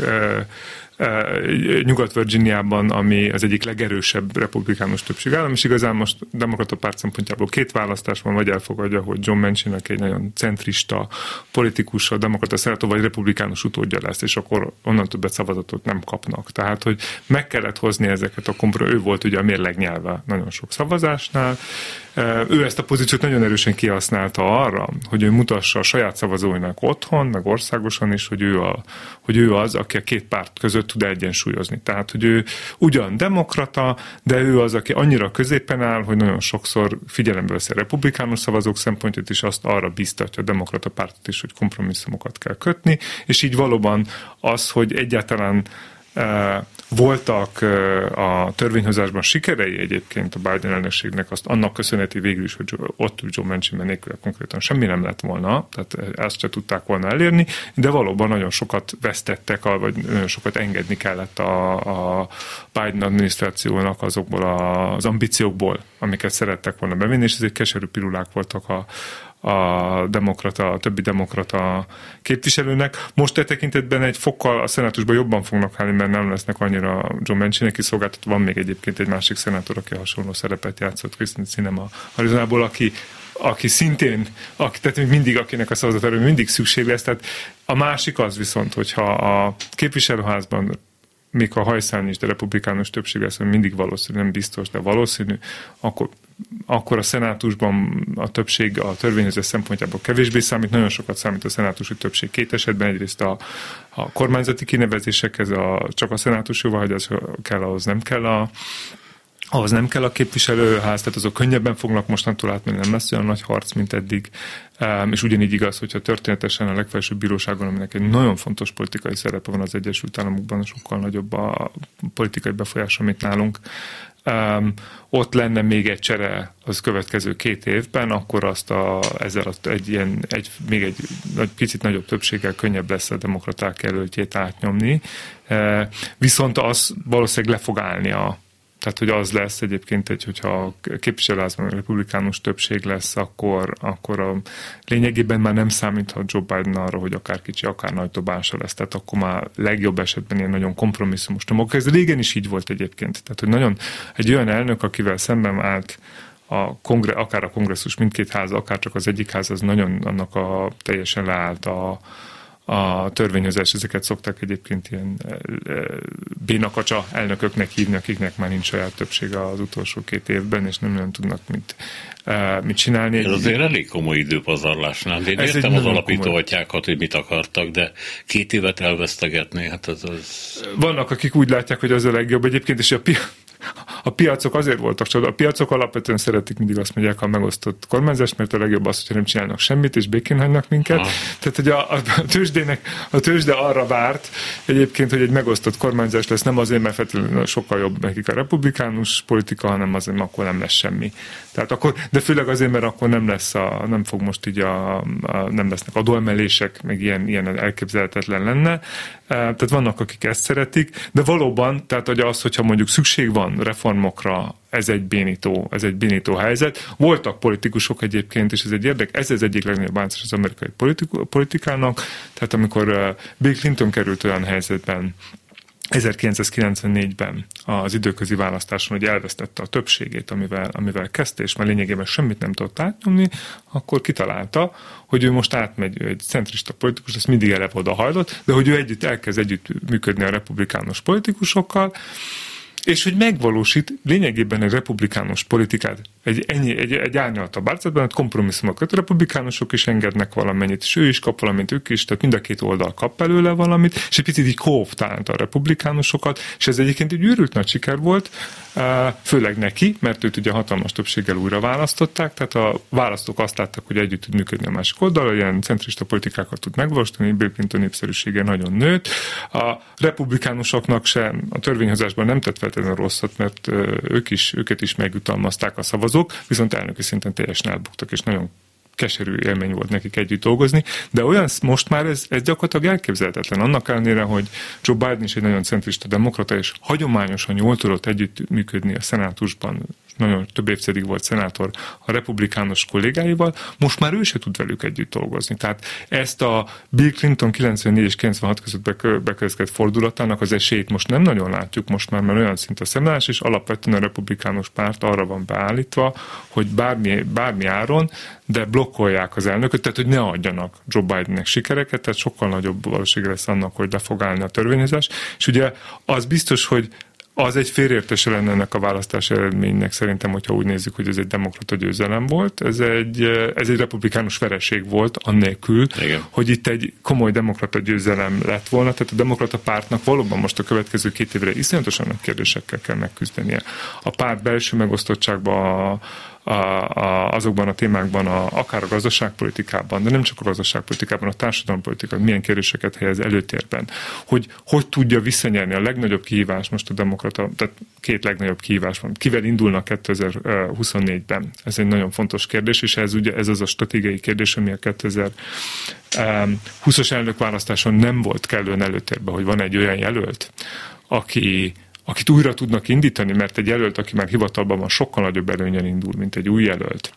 Nyugat-Virginiában, ami az egyik legerősebb republikánus többség állam, és igazán most demokrata párt szempontjából két választás van, vagy elfogadja, hogy John Manchinnek egy nagyon centrista politikus, a demokrata szenátor, vagy republikánus utódja lesz, és akkor onnan többet szavazatot nem kapnak. Tehát, hogy meg kellett hozni ezeket a kompro, ő volt ugye a mérleg nyelve nagyon sok szavazásnál, ő ezt a pozíciót nagyon erősen kihasználta arra, hogy ő mutassa a saját szavazóinak otthon, meg országosan is, hogy ő, a, hogy ő az, aki a két párt között tud egyensúlyozni. Tehát, hogy ő ugyan demokrata, de ő az, aki annyira középen áll, hogy nagyon sokszor figyelembe veszi a republikánus szavazók szempontját, és azt arra biztatja a demokrata pártot is, hogy kompromisszumokat kell kötni, és így valóban az, hogy egyáltalán voltak a törvényhozásban sikerei egyébként a Biden elnökségnek, azt annak köszönheti végül is, hogy ott Joe Manchin nélkül konkrétan semmi nem lett volna, tehát ezt se tudták volna elérni, de valóban nagyon sokat vesztettek, vagy nagyon sokat engedni kellett a, a Biden adminisztrációnak azokból az ambíciókból, amiket szerettek volna bevinni, és ezek keserű pirulák voltak a, a demokrata, a többi demokrata képviselőnek. Most e tekintetben egy fokkal a szenátusban jobban fognak állni, mert nem lesznek annyira John Manchin kiszolgáltat. Van még egyébként egy másik szenátor, aki hasonló szerepet játszott, Krisztin Cinema Arizonából, aki aki szintén, aki, tehát mindig akinek a szavazatára mindig szükség lesz. Tehát a másik az viszont, hogyha a képviselőházban még a hajszálni is, de republikánus többség lesz, mindig valószínű, nem biztos, de valószínű, akkor akkor a szenátusban a többség a törvényhozás szempontjából kevésbé számít, nagyon sokat számít a szenátusi többség két esetben, egyrészt a, a kormányzati kinevezésekhez a, csak a szenátus jóváhagyás kell, ahhoz nem kell a, ahhoz nem kell a képviselőház, tehát azok könnyebben fognak mostantól átmenni, nem lesz olyan nagy harc, mint eddig. És ugyanígy igaz, hogyha történetesen a legfelsőbb bíróságon, aminek egy nagyon fontos politikai szerepe van az Egyesült Államokban, sokkal nagyobb a politikai befolyása, mint nálunk, um, ott lenne még egy csere az következő két évben, akkor azt a, ezzel a, egy ilyen, egy, még egy egy picit nagyobb többséggel könnyebb lesz a demokraták előttjét átnyomni. Uh, viszont az valószínűleg le fog állni a tehát, hogy az lesz egyébként, egy, hogyha képviselőházban republikánus többség lesz, akkor, akkor a, lényegében már nem számíthat Joe Biden arra, hogy akár kicsi, akár nagy dobása lesz. Tehát akkor már legjobb esetben ilyen nagyon kompromisszumos nyomok. Ez régen is így volt egyébként. Tehát, hogy nagyon egy olyan elnök, akivel szemben állt a kongre, akár a kongresszus mindkét ház, akár csak az egyik ház, az nagyon annak a teljesen leállt a, a törvényhozás, ezeket szokták egyébként ilyen e, e, bénakacsa elnököknek hívni, akiknek már nincs saját többsége az utolsó két évben, és nem nagyon tudnak mit, e, mit csinálni. Ez azért elég komoly időpazarlásnál. Én Ez értem az alapító atyákat, hogy mit akartak, de két évet elvesztegetni, hát az, az... Vannak, akik úgy látják, hogy az a legjobb egyébként, és a pi- a piacok azért voltak csoda. A piacok alapvetően szeretik mindig azt mondják a megosztott kormányzást, mert a legjobb az, hogyha nem csinálnak semmit, és békén hagynak minket. Aha. Tehát, hogy a, a, tőzsdének, a tőzsde arra várt egyébként, hogy egy megosztott kormányzás lesz, nem azért, mert feltétlenül sokkal jobb nekik a republikánus politika, hanem azért, mert akkor nem lesz semmi. Tehát akkor, de főleg azért, mert akkor nem lesz a, nem fog most így a, a nem lesznek adóemelések, meg ilyen, ilyen elképzelhetetlen lenne. Tehát vannak, akik ezt szeretik, de valóban, tehát hogy az, hogyha mondjuk szükség van reformokra, ez egy bénító, ez egy bénító helyzet. Voltak politikusok egyébként, és ez egy érdek, ez az egyik legnagyobb báncás az amerikai politikának, tehát amikor Bill Clinton került olyan helyzetben, 1994-ben az időközi választáson, hogy elvesztette a többségét, amivel, amivel kezdte, és már lényegében semmit nem tudott átnyomni, akkor kitalálta, hogy ő most átmegy, ő egy centrista politikus, ezt mindig eleve oda hajlott, de hogy ő együtt elkezd együtt működni a republikánus politikusokkal, és hogy megvalósít lényegében egy republikánus politikát egy, ennyi, egy, egy árnyaltabb árcátban, hogy kompromisszumokat a republikánusok is engednek valamennyit, és ő is kap valamit, ők is, tehát mind a két oldal kap belőle valamit, és egy picit így kóptált a republikánusokat, és ez egyébként egy űrült nagy siker volt, főleg neki, mert őt ugye hatalmas többséggel újra választották, tehát a választók azt láttak, hogy együtt tud működni a másik oldal, ilyen centrista politikákat tud megvalósítani, Bill Clinton népszerűsége nagyon nőtt. A republikánusoknak sem a törvényhozásban nem tett feltétlenül rosszat, mert ők is, őket is megjutalmazták a szavazók, viszont elnöki szinten teljesen elbuktak, és nagyon keserű élmény volt nekik együtt dolgozni, de olyan most már ez, ez gyakorlatilag elképzelhetetlen. Annak ellenére, hogy Joe Biden is egy nagyon centrista demokrata, és hagyományosan jól tudott együtt működni a szenátusban, nagyon több évtizedig volt szenátor a republikánus kollégáival, most már ő se tud velük együtt dolgozni. Tehát ezt a Bill Clinton 94 és 96 között bekövetkezett fordulatának az esélyt most nem nagyon látjuk most már, mert olyan a szemlás, és alapvetően a republikánus párt arra van beállítva, hogy bármi, bármi áron, de blokkolják az elnököt, tehát hogy ne adjanak Joe Bidennek sikereket, tehát sokkal nagyobb valószínű lesz annak, hogy le fog állni a törvényezés. És ugye az biztos, hogy az egy félértése lenne ennek a választási eredménynek szerintem, hogyha úgy nézzük, hogy ez egy demokrata győzelem volt. Ez egy, ez egy republikánus vereség volt, annélkül, Igen. hogy itt egy komoly demokrata győzelem lett volna. Tehát a demokrata pártnak valóban most a következő két évre iszonyatosan nagy kérdésekkel kell megküzdenie. A párt belső megosztottságban a, a, a, azokban a témákban, a, akár a gazdaságpolitikában, de nem csak a gazdaságpolitikában, a társadalompolitikában milyen kérdéseket helyez előtérben. Hogy hogy tudja visszanyerni a legnagyobb kihívás most a demokrata, tehát két legnagyobb kihívás van. Kivel indulnak 2024-ben? Ez egy nagyon fontos kérdés, és ez ugye ez az a stratégiai kérdés, ami a 2020-as elnökválasztáson nem volt kellően előtérben, hogy van egy olyan jelölt, aki akit újra tudnak indítani, mert egy jelölt, aki már hivatalban van, sokkal nagyobb előnyen indul, mint egy új jelölt.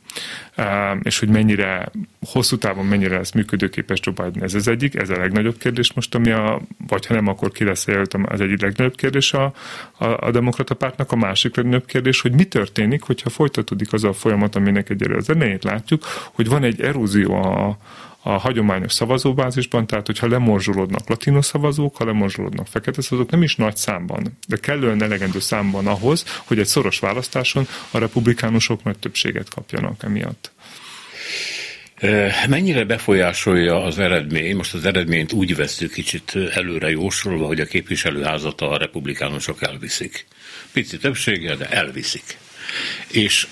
És hogy mennyire, hosszú távon mennyire lesz működőképes Joe Biden, ez az egyik, ez a legnagyobb kérdés most, ami a, vagy ha nem, akkor ki lesz jelölt, az egyik legnagyobb kérdés a, a, a demokrata pártnak, a másik legnagyobb kérdés, hogy mi történik, hogyha folytatódik az a folyamat, aminek egyre az elejét látjuk, hogy van egy erózió a, a hagyományos szavazóbázisban, tehát hogyha lemorzsolódnak latinos szavazók, ha lemorzsolódnak fekete szavazók, nem is nagy számban, de kellően elegendő számban ahhoz, hogy egy szoros választáson a republikánusok nagy többséget kapjanak emiatt. Mennyire befolyásolja az eredmény, most az eredményt úgy veszük kicsit előre jósolva, hogy a képviselőházat a republikánusok elviszik. Pici többséggel, de elviszik. És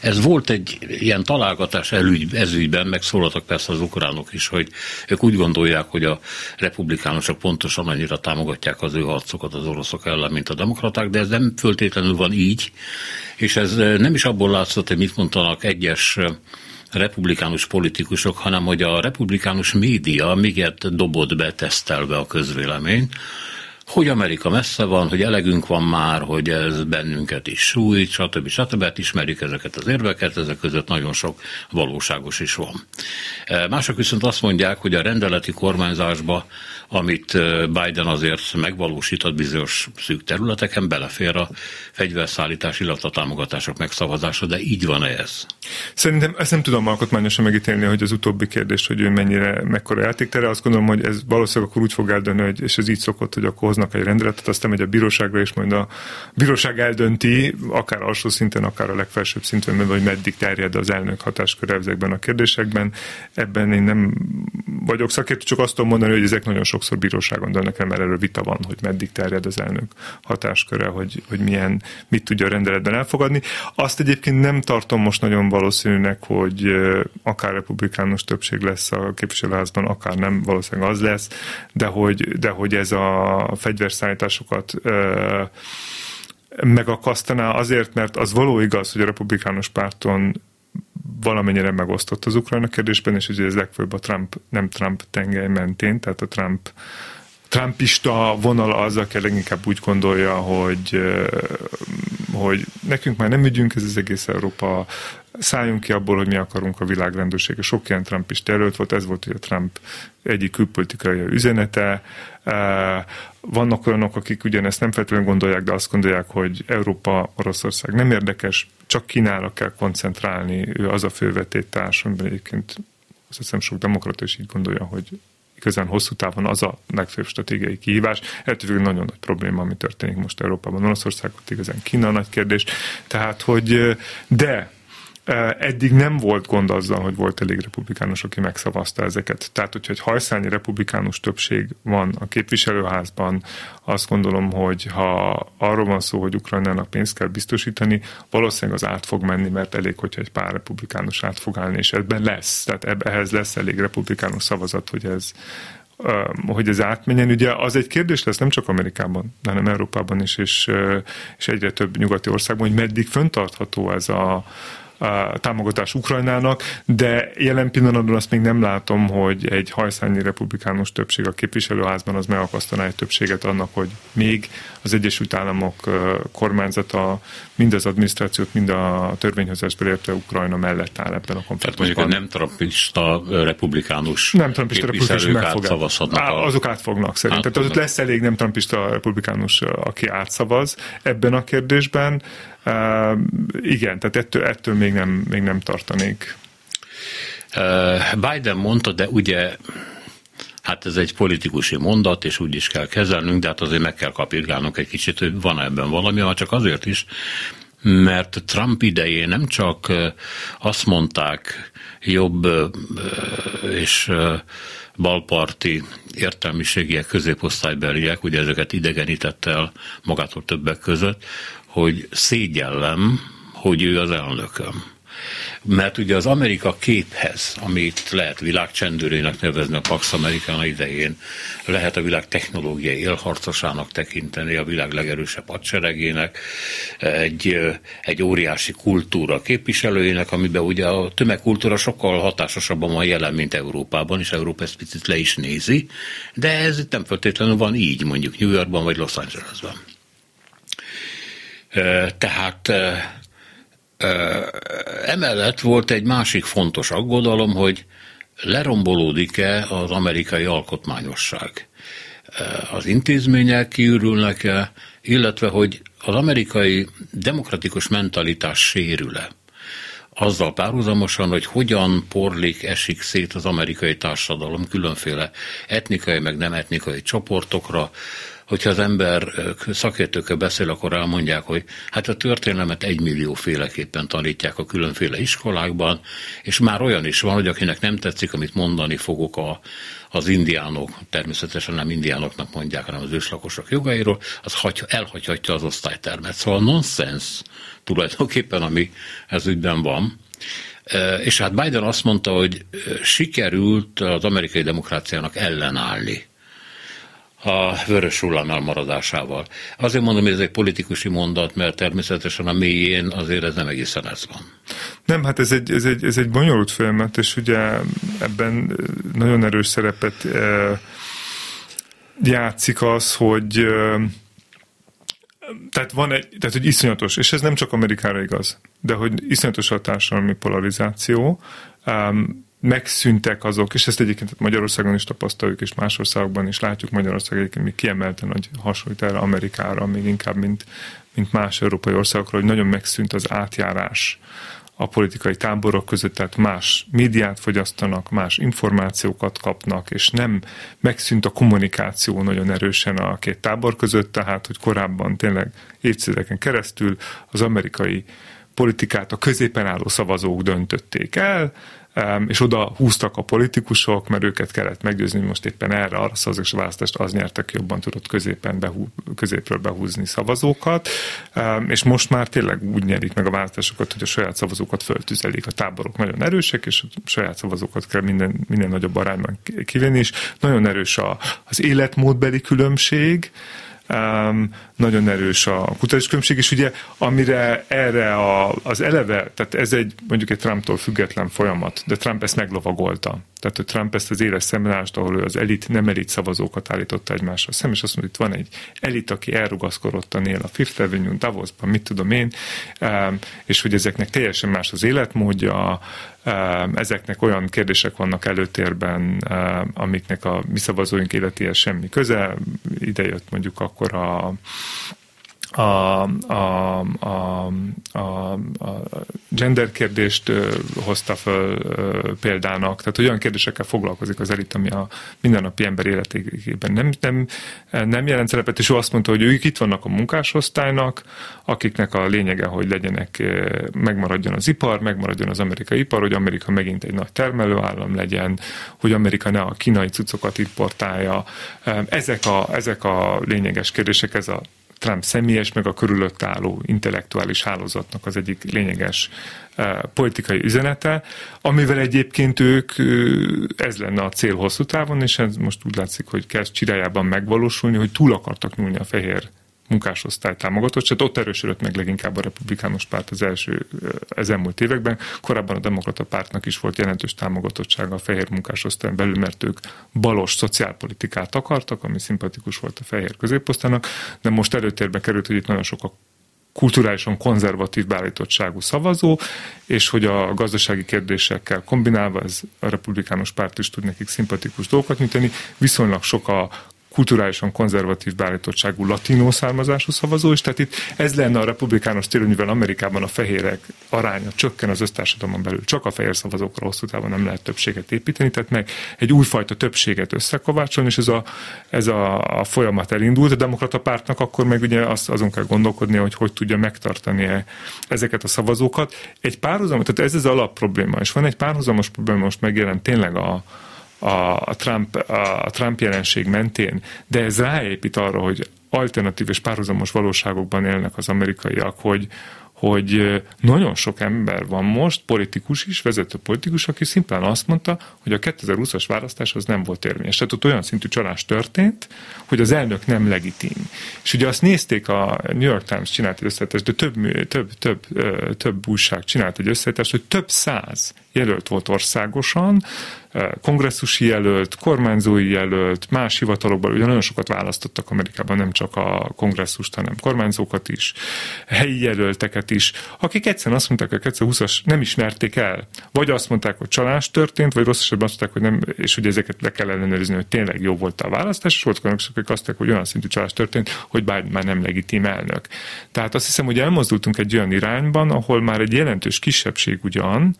ez volt egy ilyen találgatás elügy, ezügyben, megszólaltak persze az ukránok is, hogy ők úgy gondolják, hogy a republikánusok pontosan annyira támogatják az ő harcokat az oroszok ellen, mint a demokraták, de ez nem föltétlenül van így, és ez nem is abból látszott, hogy mit mondanak egyes republikánus politikusok, hanem hogy a republikánus média miért dobott be, tesztelve a közvélemény, hogy Amerika messze van, hogy elegünk van már, hogy ez bennünket is sújt, stb. stb. Hát ismerjük ezeket az érveket, ezek között nagyon sok valóságos is van. E, mások viszont azt mondják, hogy a rendeleti kormányzásba, amit Biden azért megvalósított bizonyos szűk területeken, belefér a fegyverszállítás, illetve a támogatások megszavazása, de így van ez? Szerintem ezt nem tudom alkotmányosan megítélni, hogy az utóbbi kérdés, hogy ő mennyire, mekkora játéktere. Azt gondolom, hogy ez valószínűleg akkor úgy fog eldönni, hogy, és ez így szokott, hogy akkor hoznak egy rendeletet, aztán megy a bíróságra, és majd a bíróság eldönti, akár alsó szinten, akár a legfelsőbb szinten, hogy meddig terjed az elnök hatásköre ezekben a kérdésekben. Ebben én nem vagyok szakértő, csak azt tudom mondani, hogy ezek nagyon sokszor bíróságon dönnek el, mert erről vita van, hogy meddig terjed az elnök hatásköre, hogy, hogy milyen, mit tudja a rendeletben elfogadni. Azt egyébként nem tartom most nagyon valószínűnek, hogy akár republikánus többség lesz a képviselőházban, akár nem, valószínűleg az lesz, de hogy, de hogy ez a fegyverszállításokat megakasztaná azért, mert az való igaz, hogy a republikánus párton valamennyire megosztott az Ukrajna kérdésben, és ugye ez legfőbb a Trump, nem Trump tengely mentén, tehát a Trump Trumpista vonal az, aki leginkább úgy gondolja, hogy, hogy nekünk már nem ügyünk, ez az egész Európa, szálljunk ki abból, hogy mi akarunk a világrendőrsége. Sok ilyen Trumpista előtt volt, ez volt ugye Trump egyik külpolitikai üzenete. Vannak olyanok, akik ugyanezt nem feltétlenül gondolják, de azt gondolják, hogy Európa, Oroszország nem érdekes, csak Kínára kell koncentrálni, ő az a fővetétárs, amiben egyébként azt hiszem sok demokrata is így gondolja, hogy igazán hosszú távon az a legfőbb stratégiai kihívás. Ettől nagyon nagy probléma, ami történik most Európában, Oroszországban, igazán Kína nagy kérdés. Tehát, hogy de Eddig nem volt gond azzal, hogy volt elég republikánus, aki megszavazta ezeket. Tehát, hogyha egy hajszányi republikánus többség van a képviselőházban, azt gondolom, hogy ha arról van szó, hogy Ukrajnának pénzt kell biztosítani, valószínűleg az át fog menni, mert elég, hogyha egy pár republikánus át fog állni, és ebben lesz. Tehát ehhez lesz elég republikánus szavazat, hogy ez, hogy ez átmenjen. Ugye az egy kérdés lesz nem csak Amerikában, hanem Európában is, és, és egyre több nyugati országban, hogy meddig föntartható ez a, támogatás Ukrajnának, de jelen pillanatban azt még nem látom, hogy egy hajszányi republikánus többség a képviselőházban az megakasztaná egy többséget annak, hogy még az Egyesült Államok kormányzata mind az adminisztrációt, mind a törvényhozás illetve Ukrajna mellett áll ebben a konfliktusban. Tehát mondjuk nem trumpista republikánus nem trumpista republikánus átszavazhatnak. A... Azok átfognak szerintem. Tehát ott lesz elég nem trumpista republikánus, aki átszavaz ebben a kérdésben. Igen, tehát ettől, ettől még, nem, még nem tartanék. Biden mondta, de ugye hát ez egy politikusi mondat, és úgy is kell kezelnünk, de hát azért meg kell kapirgálnunk egy kicsit, hogy van ebben valami, ha csak azért is, mert Trump idején nem csak azt mondták jobb és balparti értelmiségiek, középosztálybeliek, ugye ezeket idegenítette el magától többek között, hogy szégyellem, hogy ő az elnököm. Mert ugye az Amerika képhez, amit lehet világcsendőrének nevezni a Pax Americana idején, lehet a világ technológiai élharcosának tekinteni, a világ legerősebb hadseregének, egy, egy óriási kultúra képviselőjének, amiben ugye a tömegkultúra sokkal hatásosabban van jelen, mint Európában, és Európa ezt picit le is nézi, de ez itt nem feltétlenül van így, mondjuk New Yorkban vagy Los Angelesben. Tehát Emellett volt egy másik fontos aggodalom, hogy lerombolódik-e az amerikai alkotmányosság. Az intézmények kiürülnek-e, illetve hogy az amerikai demokratikus mentalitás sérül-e. Azzal párhuzamosan, hogy hogyan porlik, esik szét az amerikai társadalom különféle etnikai, meg nem etnikai csoportokra, hogyha az ember szakértőkkel beszél, akkor elmondják, hogy hát a történelmet egymillió féleképpen tanítják a különféle iskolákban, és már olyan is van, hogy akinek nem tetszik, amit mondani fogok a, az indiánok, természetesen nem indiánoknak mondják, hanem az őslakosok jogairól, az hagy, elhagyhatja az osztálytermet. Szóval nonsens tulajdonképpen, ami ez ügyben van. És hát Biden azt mondta, hogy sikerült az amerikai demokráciának ellenállni a vörös hullám elmaradásával. Azért mondom, hogy ez egy politikusi mondat, mert természetesen a mélyén azért ez nem egészen ez van. Nem, hát ez egy, ez egy, ez egy bonyolult folyamat, és ugye ebben nagyon erős szerepet e, játszik az, hogy e, tehát van egy, tehát hogy iszonyatos, és ez nem csak Amerikára igaz, de hogy iszonyatos a társadalmi polarizáció, megszűntek azok, és ezt egyébként Magyarországon is tapasztaljuk, és más országokban is látjuk, Magyarország egyébként még kiemelten, hogy hasonlít erre Amerikára, még inkább, mint, mint más európai országokra, hogy nagyon megszűnt az átjárás a politikai táborok között, tehát más médiát fogyasztanak, más információkat kapnak, és nem megszűnt a kommunikáció nagyon erősen a két tábor között, tehát, hogy korábban tényleg évtizedeken keresztül az amerikai politikát a középen álló szavazók döntötték el, és oda húztak a politikusok, mert őket kellett meggyőzni, most éppen erre, arra a választást az nyertek jobban tudott középen behú, középről behúzni szavazókat, és most már tényleg úgy nyerik meg a választásokat, hogy a saját szavazókat föltüzelik. A táborok nagyon erősek, és a saját szavazókat kell minden, minden nagyobb arányban kivenni, és nagyon erős a, az életmódbeli különbség, um, nagyon erős a kutatás különbség, és ugye amire erre a, az eleve, tehát ez egy mondjuk egy Trumptól független folyamat, de Trump ezt meglovagolta. Tehát hogy Trump ezt az éles szembenást, ahol ő az elit, nem elit szavazókat állította egymásra szemben, és azt mondja, itt van egy elit, aki elrugaszkodottan él a Fifth Avenue, Davosban, mit tudom én, és hogy ezeknek teljesen más az életmódja, ezeknek olyan kérdések vannak előtérben, amiknek a mi szavazóink életéhez semmi köze. Ide jött mondjuk akkor a a, a, a, a, a gender kérdést hozta föl példának, tehát olyan kérdésekkel foglalkozik az elit, ami a mindennapi ember életében nem, nem, nem jelent szerepet, és ő azt mondta, hogy ők itt vannak a munkásosztálynak, akiknek a lényege, hogy legyenek, megmaradjon az ipar, megmaradjon az amerikai ipar, hogy Amerika megint egy nagy termelőállam legyen, hogy Amerika ne a kínai cuccokat importálja. Ezek a, ezek a lényeges kérdések, ez a Trump személyes, meg a körülött álló intellektuális hálózatnak az egyik lényeges uh, politikai üzenete, amivel egyébként ők, uh, ez lenne a cél hosszú távon, és ez most úgy látszik, hogy kezd csirájában megvalósulni, hogy túl akartak nyúlni a fehér munkásosztály támogatottság. Ott erősödött meg leginkább a republikánus párt az első, ez elmúlt években. Korábban a demokrata pártnak is volt jelentős támogatottsága a fehér munkásosztályon belül, mert ők balos szociálpolitikát akartak, ami szimpatikus volt a fehér középosztának, de most előtérbe került, hogy itt nagyon sok a kulturálisan konzervatív beállítottságú szavazó, és hogy a gazdasági kérdésekkel kombinálva ez a republikánus párt is tud nekik szimpatikus dolgokat nyújtani, viszonylag sok a kulturálisan konzervatív beállítottságú latinó származású szavazó, és tehát itt ez lenne a republikánus stílus, mivel Amerikában a fehérek aránya csökken az össztársadalomon belül. Csak a fehér szavazókra hosszú távon nem lehet többséget építeni, tehát meg egy újfajta többséget összekovácsolni, és ez a, ez a, a folyamat elindult. A demokrata pártnak akkor meg ugye azt, azon kell gondolkodni, hogy hogy tudja megtartani -e ezeket a szavazókat. Egy párhuzamos, tehát ez az alap probléma, és van egy párhuzamos probléma, most megjelent tényleg a, a Trump, a Trump jelenség mentén, de ez ráépít arra, hogy alternatív és párhuzamos valóságokban élnek az amerikaiak, hogy, hogy nagyon sok ember van most, politikus is, vezető politikus, aki szimplán azt mondta, hogy a 2020-as választás az nem volt érvényes. Tehát ott olyan szintű csalás történt, hogy az elnök nem legitim. És ugye azt nézték, a New York Times csinált egy összetetést, de több, több, több, több újság csinált egy összetetést, hogy több száz jelölt volt országosan, kongresszusi jelölt, kormányzói jelölt, más hivatalokban, ugye nagyon sokat választottak Amerikában, nem csak a kongresszust, hanem kormányzókat is, helyi jelölteket is, akik egyszerűen azt mondták, hogy a 2020-as nem ismerték el. Vagy azt mondták, hogy csalás történt, vagy rossz esetben azt mondták, hogy nem, és hogy ezeket le kell ellenőrizni, hogy tényleg jó volt a választás, és voltak olyanok, akik azt mondták, hogy olyan szintű csalás történt, hogy bár már nem legitim elnök. Tehát azt hiszem, hogy elmozdultunk egy olyan irányban, ahol már egy jelentős kisebbség ugyan,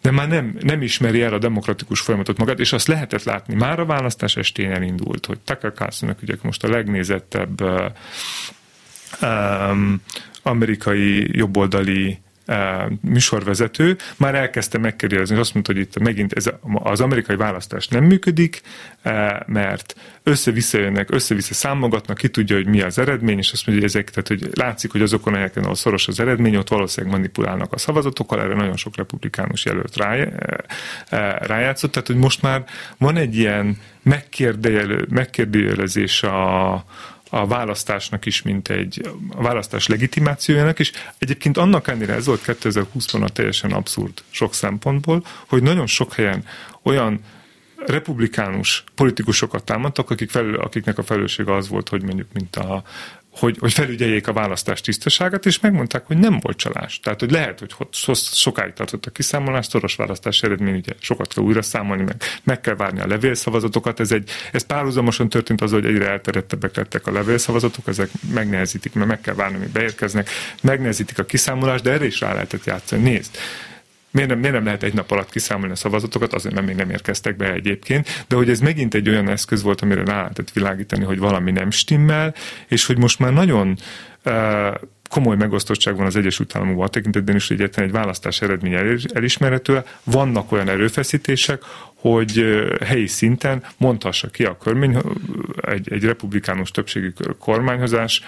de már nem, nem ismeri el a demokratikus folyamatot magát, és azt lehetett látni. Már a választás estén elindult, hogy carlson ugye most a legnézettebb um, amerikai jobboldali műsorvezető már elkezdte megkérdezni, azt mondta, hogy itt megint ez az amerikai választás nem működik, mert össze-vissza jönnek, össze-vissza számogatnak, ki tudja, hogy mi az eredmény, és azt mondja, hogy ezek, tehát hogy látszik, hogy azokon a helyeken, ahol szoros az eredmény, ott valószínűleg manipulálnak a szavazatokkal, erre nagyon sok republikánus jelölt rá, rájátszott, tehát hogy most már van egy ilyen megkérdőjelezés a, a választásnak is, mint egy a választás legitimációjának, és egyébként annak ennél ez volt 2020-ban a teljesen abszurd sok szempontból, hogy nagyon sok helyen olyan republikánus politikusokat támadtak, akik felül, akiknek a felelőssége az volt, hogy mondjuk, mint a hogy, hogy felügyeljék a választás tisztaságát, és megmondták, hogy nem volt csalás. Tehát, hogy lehet, hogy sokáig tartott a kiszámolás, szoros választás eredmény, ugye sokat kell újra számolni, meg, meg kell várni a levélszavazatokat. Ez, egy, ez párhuzamosan történt az, hogy egyre elterjedtebbek lettek a levélszavazatok, ezek megnehezítik, mert meg kell várni, hogy beérkeznek, megnehezítik a kiszámolást, de erre is rá lehetett játszani. Nézd, Miért nem, miért nem lehet egy nap alatt kiszámolni a szavazatokat? Azért, mert még nem érkeztek be egyébként. De hogy ez megint egy olyan eszköz volt, amire rá lehetett világítani, hogy valami nem stimmel, és hogy most már nagyon uh, komoly megosztottság van az Egyesült Államokban a tekintetben is, hogy egyetlen egy választás eredmény elismerhető. Vannak olyan erőfeszítések, hogy helyi szinten mondhassa ki a körmény, egy, egy republikánus többségű kormányhozás,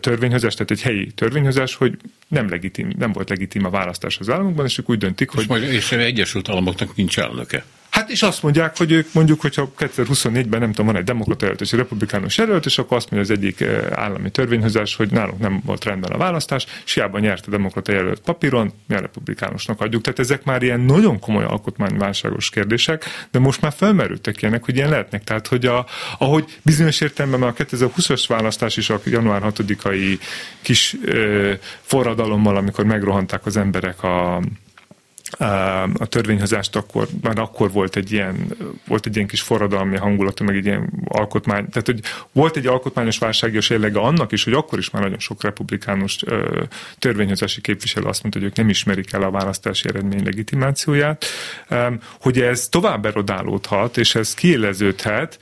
törvényhozás, tehát egy helyi törvényhozás, hogy nem, legitim, nem volt legitim a választás az államokban, és ők úgy döntik, hogy... És, majd, és Egyesült Államoknak nincs elnöke. Hát és azt mondják, hogy ők mondjuk, hogyha 2024-ben nem tudom, van egy demokrata jelölt és egy republikánus jelölt, és akkor azt mondja az egyik eh, állami törvényhozás, hogy nálunk nem volt rendben a választás, és hiába nyert a demokrata jelölt papíron, mi a republikánusnak adjuk. Tehát ezek már ilyen nagyon komoly alkotmányválságos kérdések, de most már felmerültek ilyenek, hogy ilyen lehetnek. Tehát, hogy a, ahogy bizonyos értelemben a 2020-as választás is a január 6-ai kis ö, eh, forradalommal, amikor megrohanták az emberek a a törvényhozást akkor, már akkor volt egy ilyen, volt egy ilyen kis forradalmi hangulata, meg egy ilyen alkotmány, tehát hogy volt egy alkotmányos válságios jellege annak is, hogy akkor is már nagyon sok republikánus törvényhozási képviselő azt mondta, hogy ők nem ismerik el a választási eredmény legitimációját, hogy ez tovább erodálódhat, és ez kiéleződhet,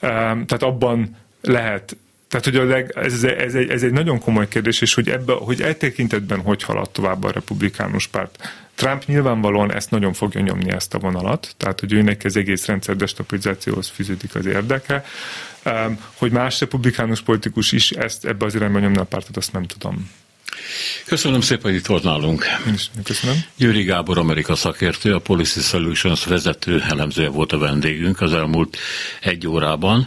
tehát abban lehet tehát, hogy a leg, ez, ez, egy, ez egy nagyon komoly kérdés, és hogy, ebbe, hogy e tekintetben hogy halad tovább a republikánus párt. Trump nyilvánvalóan ezt nagyon fogja nyomni ezt a vonalat, tehát hogy őnek ez egész rendszer destabilizációhoz fűződik az érdeke. Hogy más republikánus politikus is ezt ebbe az irányba nyomna a pártot, azt nem tudom. Köszönöm szépen, hogy itt volt nálunk. Én is köszönöm. Győri Gábor, Amerika szakértő, a Policy Solutions vezető elemzője volt a vendégünk az elmúlt egy órában.